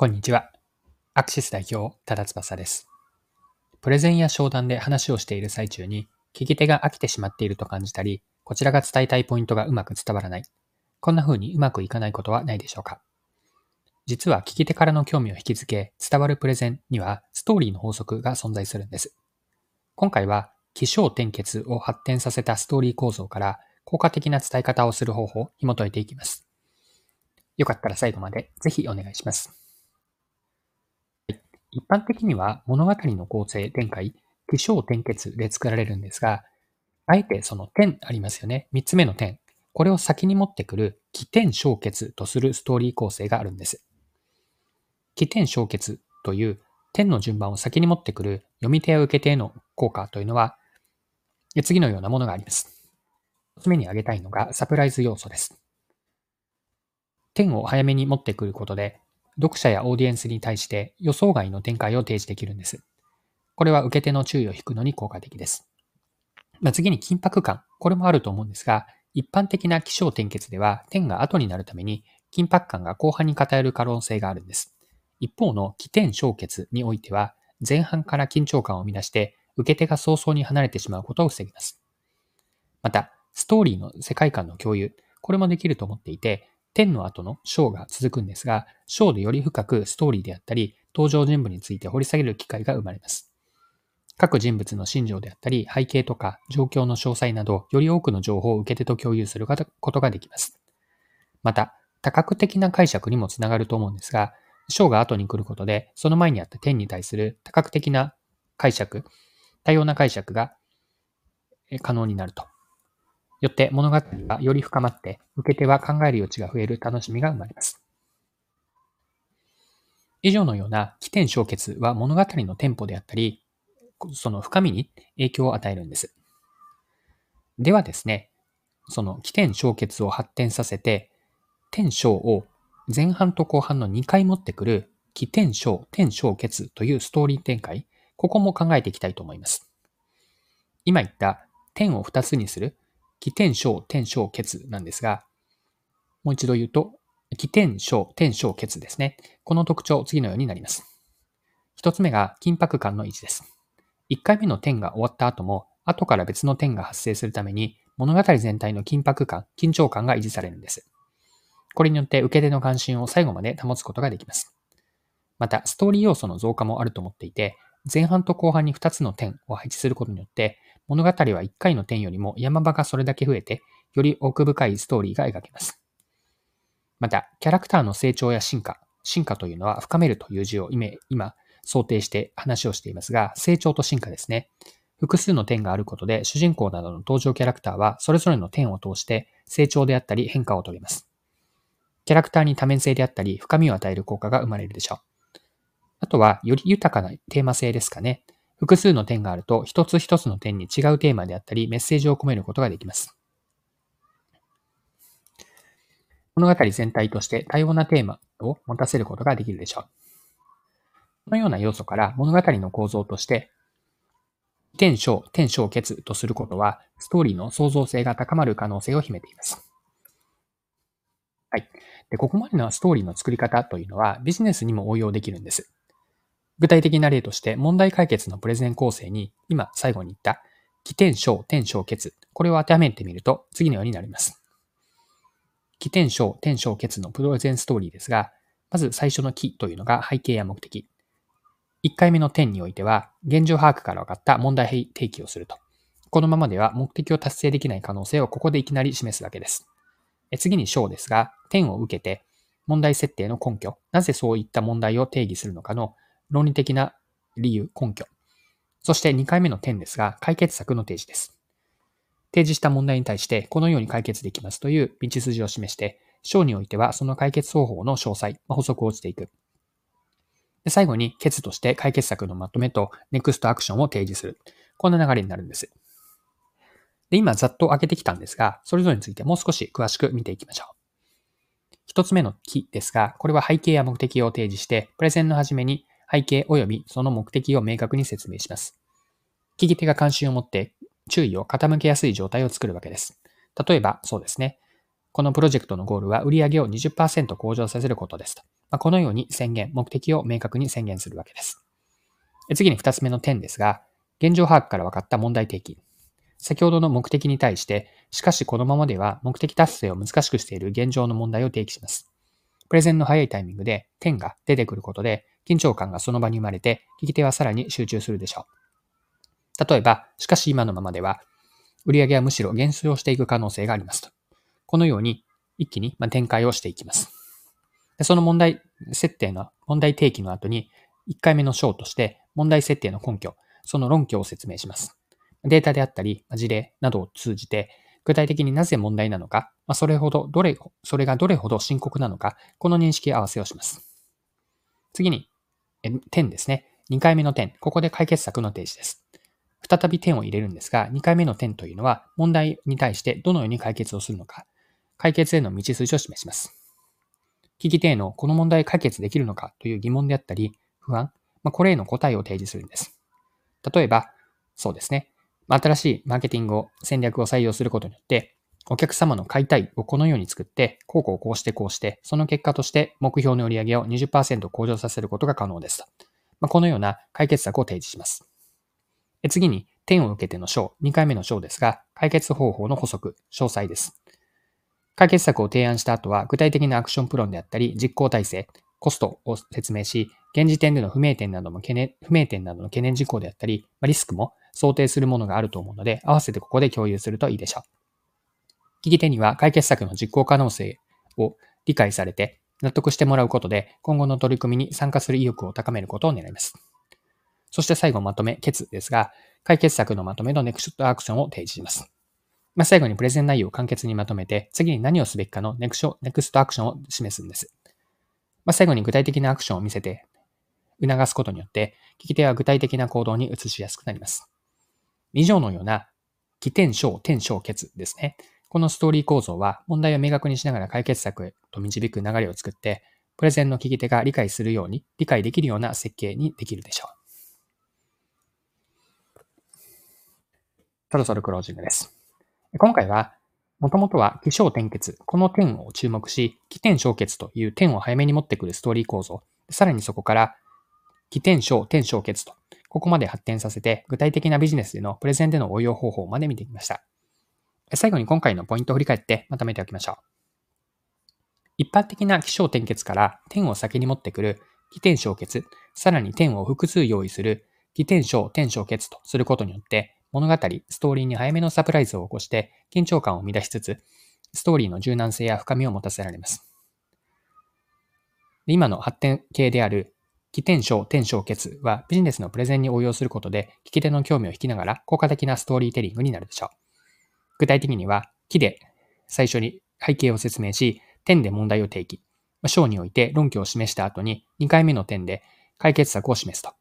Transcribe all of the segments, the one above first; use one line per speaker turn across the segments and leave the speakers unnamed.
こんにちは。アクシス代表、多田翼です。プレゼンや商談で話をしている最中に、聞き手が飽きてしまっていると感じたり、こちらが伝えたいポイントがうまく伝わらない。こんな風にうまくいかないことはないでしょうか。実は聞き手からの興味を引きつけ、伝わるプレゼンにはストーリーの法則が存在するんです。今回は、起承転結を発展させたストーリー構造から効果的な伝え方をする方法を紐解いていきます。よかったら最後までぜひお願いします。一般的には物語の構成、展開、起承転結で作られるんですが、あえてその点ありますよね。三つ目の点。これを先に持ってくる起点小結とするストーリー構成があるんです。起点小結という点の順番を先に持ってくる読み手や受け手への効果というのは、次のようなものがあります。一つ目に挙げたいのがサプライズ要素です。点を早めに持ってくることで、読者やオーディエンスに対して予想外の展開を提示できるんです。これは受け手の注意を引くのに効果的です。まあ、次に緊迫感。これもあると思うんですが、一般的な気象転結では点が後になるために緊迫感が後半に偏る可能性があるんです。一方の起点小結においては前半から緊張感を生み出して受け手が早々に離れてしまうことを防ぎます。また、ストーリーの世界観の共有。これもできると思っていて、天の後の章が続くんですが、章でより深くストーリーであったり、登場人物について掘り下げる機会が生まれます。各人物の心情であったり、背景とか状況の詳細など、より多くの情報を受け手と共有することができます。また、多角的な解釈にもつながると思うんですが、章が後に来ることで、その前にあった点に対する多角的な解釈、多様な解釈が可能になるとよって物語がより深まって、受け手は考える余地が増える楽しみが生まれます。以上のような起点小結は物語のテンポであったり、その深みに影響を与えるんです。ではですね、その起点小結を発展させて、点小を前半と後半の2回持ってくる起点小、点小結というストーリー展開、ここも考えていきたいと思います。今言った点を2つにする起点小、点小、結なんですが、もう一度言うと、起点小、点小、結ですね。この特徴、次のようになります。一つ目が緊迫感の維持です。一回目の点が終わった後も、後から別の点が発生するために、物語全体の緊迫感、緊張感が維持されるんです。これによって受け手の関心を最後まで保つことができます。また、ストーリー要素の増加もあると思っていて、前半と後半に2つの点を配置することによって、物語は1回の点よりも山場がそれだけ増えて、より奥深いストーリーが描けます。また、キャラクターの成長や進化、進化というのは深めるという字を今、想定して話をしていますが、成長と進化ですね。複数の点があることで、主人公などの登場キャラクターは、それぞれの点を通して成長であったり変化を遂げます。キャラクターに多面性であったり、深みを与える効果が生まれるでしょう。あとは、より豊かなテーマ性ですかね。複数の点があると、一つ一つの点に違うテーマであったり、メッセージを込めることができます。物語全体として多様なテーマを持たせることができるでしょう。このような要素から物語の構造として、天章、天章結とすることは、ストーリーの創造性が高まる可能性を秘めています。はい。で、ここまでのストーリーの作り方というのはビジネスにも応用できるんです。具体的な例として問題解決のプレゼン構成に今最後に言った起点章、点章結。これを当てはめてみると次のようになります。起点章、点章結のプレゼンストーリーですが、まず最初の起というのが背景や目的。1回目の点においては、現状把握から分かった問題提起をすると。このままでは目的を達成できない可能性をここでいきなり示すわけです。次に章ですが、点を受けて問題設定の根拠、なぜそういった問題を定義するのかの論理的な理由、根拠。そして2回目の点ですが、解決策の提示です。提示した問題に対してこのように解決できますという道筋を示して、章においてはその解決方法の詳細、補足をしていく。で最後に、決として解決策のまとめとネクストアクションを提示する。こんな流れになるんです。で、今ざっと開けてきたんですが、それぞれについてもう少し詳しく見ていきましょう。一つ目の木ですが、これは背景や目的を提示して、プレゼンの始めに背景及びその目的を明確に説明します。聞き手が関心を持って注意を傾けやすい状態を作るわけです。例えば、そうですね。このプロジェクトのゴールは売上を20%向上させることですと。まあ、このように宣言、目的を明確に宣言するわけです。次に二つ目の点ですが、現状把握から分かった問題提起。先ほどの目的に対して、しかしこのままでは目的達成を難しくしている現状の問題を提起します。プレゼンの早いタイミングで点が出てくることで、緊張感がその場に生まれて、聞き手はさらに集中するでしょう。例えば、しかし今のままでは、売上はむしろ減少していく可能性がありますと。このように、一気に展開をしていきます。その問題設定の、問題提起の後に、1回目の章として、問題設定の根拠、その論拠を説明します。データであったり、事例などを通じて、具体的になぜ問題なのか、それほど、どれ、それがどれほど深刻なのか、この認識合わせをします。次に、点ですね。2回目の点。ここで解決策の提示です。再び点を入れるんですが、2回目の点というのは、問題に対してどのように解決をするのか、解決への道筋を示します。聞き手へのこの問題解決できるのかという疑問であったり、不安、まあ、これへの答えを提示するんです。例えば、そうですね。新しいマーケティングを、戦略を採用することによって、お客様の買いたいをこのように作って、こうこうこうしてこうして、その結果として目標の売上を20%向上させることが可能ですと。まあ、このような解決策を提示します。次に、点を受けての章、2回目の章ですが、解決方法の補足、詳細です。解決策を提案した後は、具体的なアクションプロンであったり、実行体制、コストを説明し、現時点での不明点なども懸念、不明点などの懸念事項であったり、リスクも想定するものがあると思うので、合わせてここで共有するといいでしょう。聞き手には解決策の実行可能性を理解されて納得してもらうことで今後の取り組みに参加する意欲を高めることを狙います。そして最後まとめ、決ですが、解決策のまとめのネクストアクションを提示します。まあ、最後にプレゼン内容を簡潔にまとめて、次に何をすべきかのネクストアクションを示すんです。まあ、最後に具体的なアクションを見せて促すことによって、聞き手は具体的な行動に移しやすくなります。以上のような起点章、点章決ですね。このストーリー構造は問題を明確にしながら解決策へと導く流れを作って、プレゼンの聞き手が理解するように、理解できるような設計にできるでしょう。そろそろクロージングです。今回は、もともとは起承転結、この点を注目し、起点小結という点を早めに持ってくるストーリー構造、さらにそこから起点小、点小結と、ここまで発展させて、具体的なビジネスでのプレゼンでの応用方法まで見てきました。最後に今回のポイントを振り返ってまとめておきましょう。一般的な起承転結から点を先に持ってくる起点小結、さらに点を複数用意する起点小、点小結とすることによって、物語、ストーリーに早めのサプライズを起こして緊張感を生み出しつつ、ストーリーの柔軟性や深みを持たせられます。今の発展系である起点小、点小結はビジネスのプレゼンに応用することで聞き手の興味を引きながら効果的なストーリーテリングになるでしょう。具体的には、木で最初に背景を説明し、点で問題を提起。章において論拠を示した後に、2回目の点で解決策を示すと。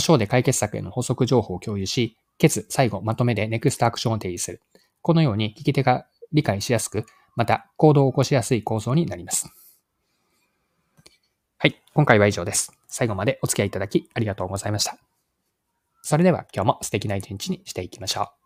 章で解決策への補足情報を共有し、決、最後、まとめでネクストアクションを提示する。このように聞き手が理解しやすく、また行動を起こしやすい構造になります。はい、今回は以上です。最後までお付き合いいただきありがとうございました。それでは今日も素敵な一日にしていきましょう。